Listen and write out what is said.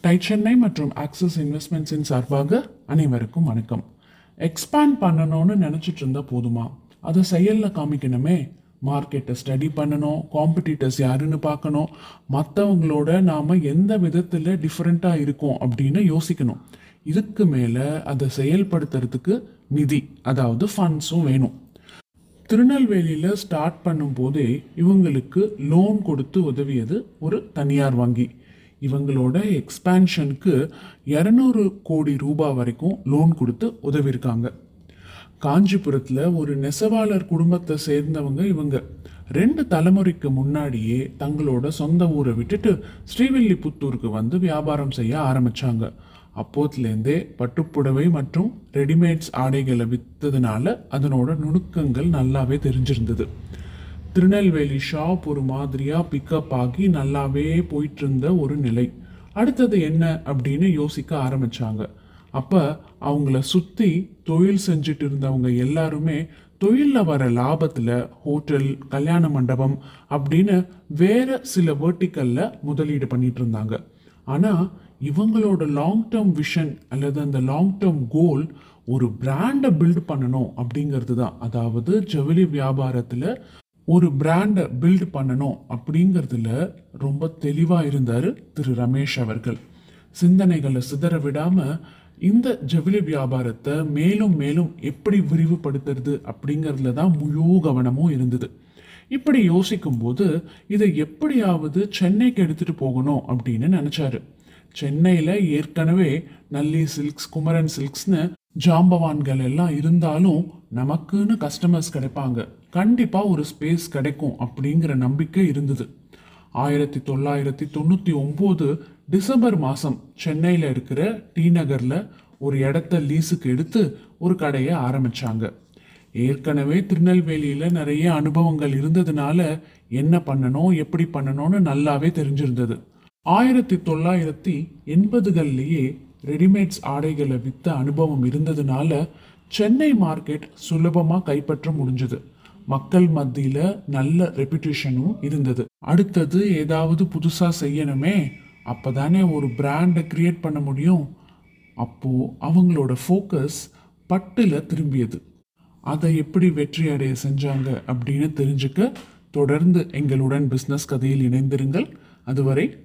Tie Chennai மற்றும் axis இன்வெஸ்ட்மெண்ட்ஸின் சார்பாக அனைவருக்கும் வணக்கம். எக்ஸ்பேண்ட் பண்ணணும்னு நினச்சிட்டு இருந்தால் போதுமா? அதை செயலில் காமிக்கணுமே. மார்க்கெட்டை ஸ்டடி பண்ணணும். காம்படிட்டர்ஸ் யாருன்னு பார்க்கணும். மற்றவங்களோட நாம் எந்த விதத்தில் டிஃப்ரெண்ட்டாக இருக்கோம் அப்படின்னு யோசிக்கணும். இதுக்கு மேலே அதை செயல்படுத்துறதுக்கு நிதி அதாவது ஃபண்ட்ஸும் வேணும். திருநெல்வேலியில் ஸ்டார்ட் பண்ணும்போதே இவங்களுக்கு லோன் கொடுத்து உதவியது ஒரு தனியார் வங்கி. இவங்களோட எக்ஸ்பேன்ஷனுக்கு இரநூறு கோடி ரூபாய் வரைக்கும் லோன் கொடுத்து உதவியிருக்காங்க. காஞ்சிபுரத்தில் ஒரு நெசவாளர் குடும்பத்தை சேர்ந்தவங்க இவங்க. ரெண்டு தலைமுறைக்கு முன்னாடியே தங்களோட சொந்த ஊரை விட்டுட்டு ஸ்ரீவில்லிபுத்தூருக்கு வந்து வியாபாரம் செய்ய ஆரம்பித்தாங்க அப்போத்துலேருந்தே பட்டுப்புடவை மற்றும் ரெடிமேட்ஸ் ஆடைகளை விற்றதுனால அதனோட நுணுக்கங்கள் நல்லாவே தெரிஞ்சிருந்தது. திருநெல்வேலி ஷாப் ஒரு மாதிரியாக பிக்கப் ஆகி நல்லாவே போயிட்டு இருந்த ஒரு நிலை. அடுத்தது என்ன அப்படின்னு யோசிக்க ஆரம்பித்தாங்க அப்போ அவங்கள சுற்றி தொழில் செஞ்சுட்டு இருந்தவங்க எல்லாருமே தொழிலில் வர லாபத்தில் ஹோட்டல் கல்யாண மண்டபம் அப்படின்னு வேற சில வேர்ட்டிக்கலில் முதலீடு பண்ணிட்டு இருந்தாங்க. ஆனால் இவங்களோட லாங் டேர்ம் விஷன் அல்லது அந்த லாங் டேர்ம் கோல் ஒரு பிராண்டை பில்ட் பண்ணணும் அப்படிங்கிறது தான் அதாவது ஜவுளி வியாபாரத்தில் ஒரு பிராண்டை பில்டு பண்ணணும் அப்படிங்கிறதுல ரொம்ப தெளிவாக இருந்தார் திரு ரமேஷ் அவர்கள். சிந்தனைகளை சிதற விடாமல் இந்த ஜவுளி வியாபாரத்தை மேலும் மேலும் எப்படி விரிவுபடுத்துறது அப்படிங்கிறதுல தான் முழு கவனமும் இருந்தது. இப்படி யோசிக்கும்போது இதை எப்படியாவது சென்னைக்கு எடுத்துகிட்டு போகணும் அப்படின்னு நினச்சாரு. சென்னையில் ஏற்கனவே நல்லி சில்க்ஸ் குமரன் சில்க்ஸ்னு ஜாம்பவான்கள் எல்லாம் இருந்தாலும் நமக்குன்னு கஸ்டமர்ஸ் கிடைப்பாங்க. கண்டிப்பாக ஒரு ஸ்பேஸ் கிடைக்கும் அப்படிங்கிற நம்பிக்கை இருந்தது. ஆயிரத்தி தொள்ளாயிரத்தி தொண்ணூற்றி ஒம்பது டிசம்பர் மாதம் சென்னையில் இருக்கிற டி நகரில் ஒரு இடத்த லீஸுக்கு எடுத்து ஒரு கடையை ஆரம்பிச்சாங்க. ஏற்கனவே திருநெல்வேலியில் நிறைய அனுபவங்கள் இருந்ததுனால என்ன பண்ணணும் எப்படி பண்ணணும்னு நல்லாவே தெரிஞ்சிருந்தது. ஆயிரத்தி தொள்ளாயிரத்தி எண்பதுகள்லேயே ரெடிமேட்ஸ் ஆடைகளை விற்ற அனுபவம் இருந்ததுனால சென்னை மார்க்கெட் சுலபமாக கைப்பற்ற முடிஞ்சது. மக்கள் மத்தியில் நல்ல ரெப்புடேஷனும் இருந்தது. அடுத்தது ஏதாவது புதுசாக செய்யணுமே அப்போதானே ஒரு பிராண்டை கிரியேட் பண்ண முடியும். அப்போது அவங்களோட ஃபோக்கஸ் பட்டில் திரும்பியது. அதை எப்படி வெற்றி அடைய செஞ்சாங்க அப்படின்னு தெரிஞ்சுக்க தொடர்ந்து எங்களுடன் பிஸ்னஸ் கதையில் இணைந்திருங்கள். அதுவரை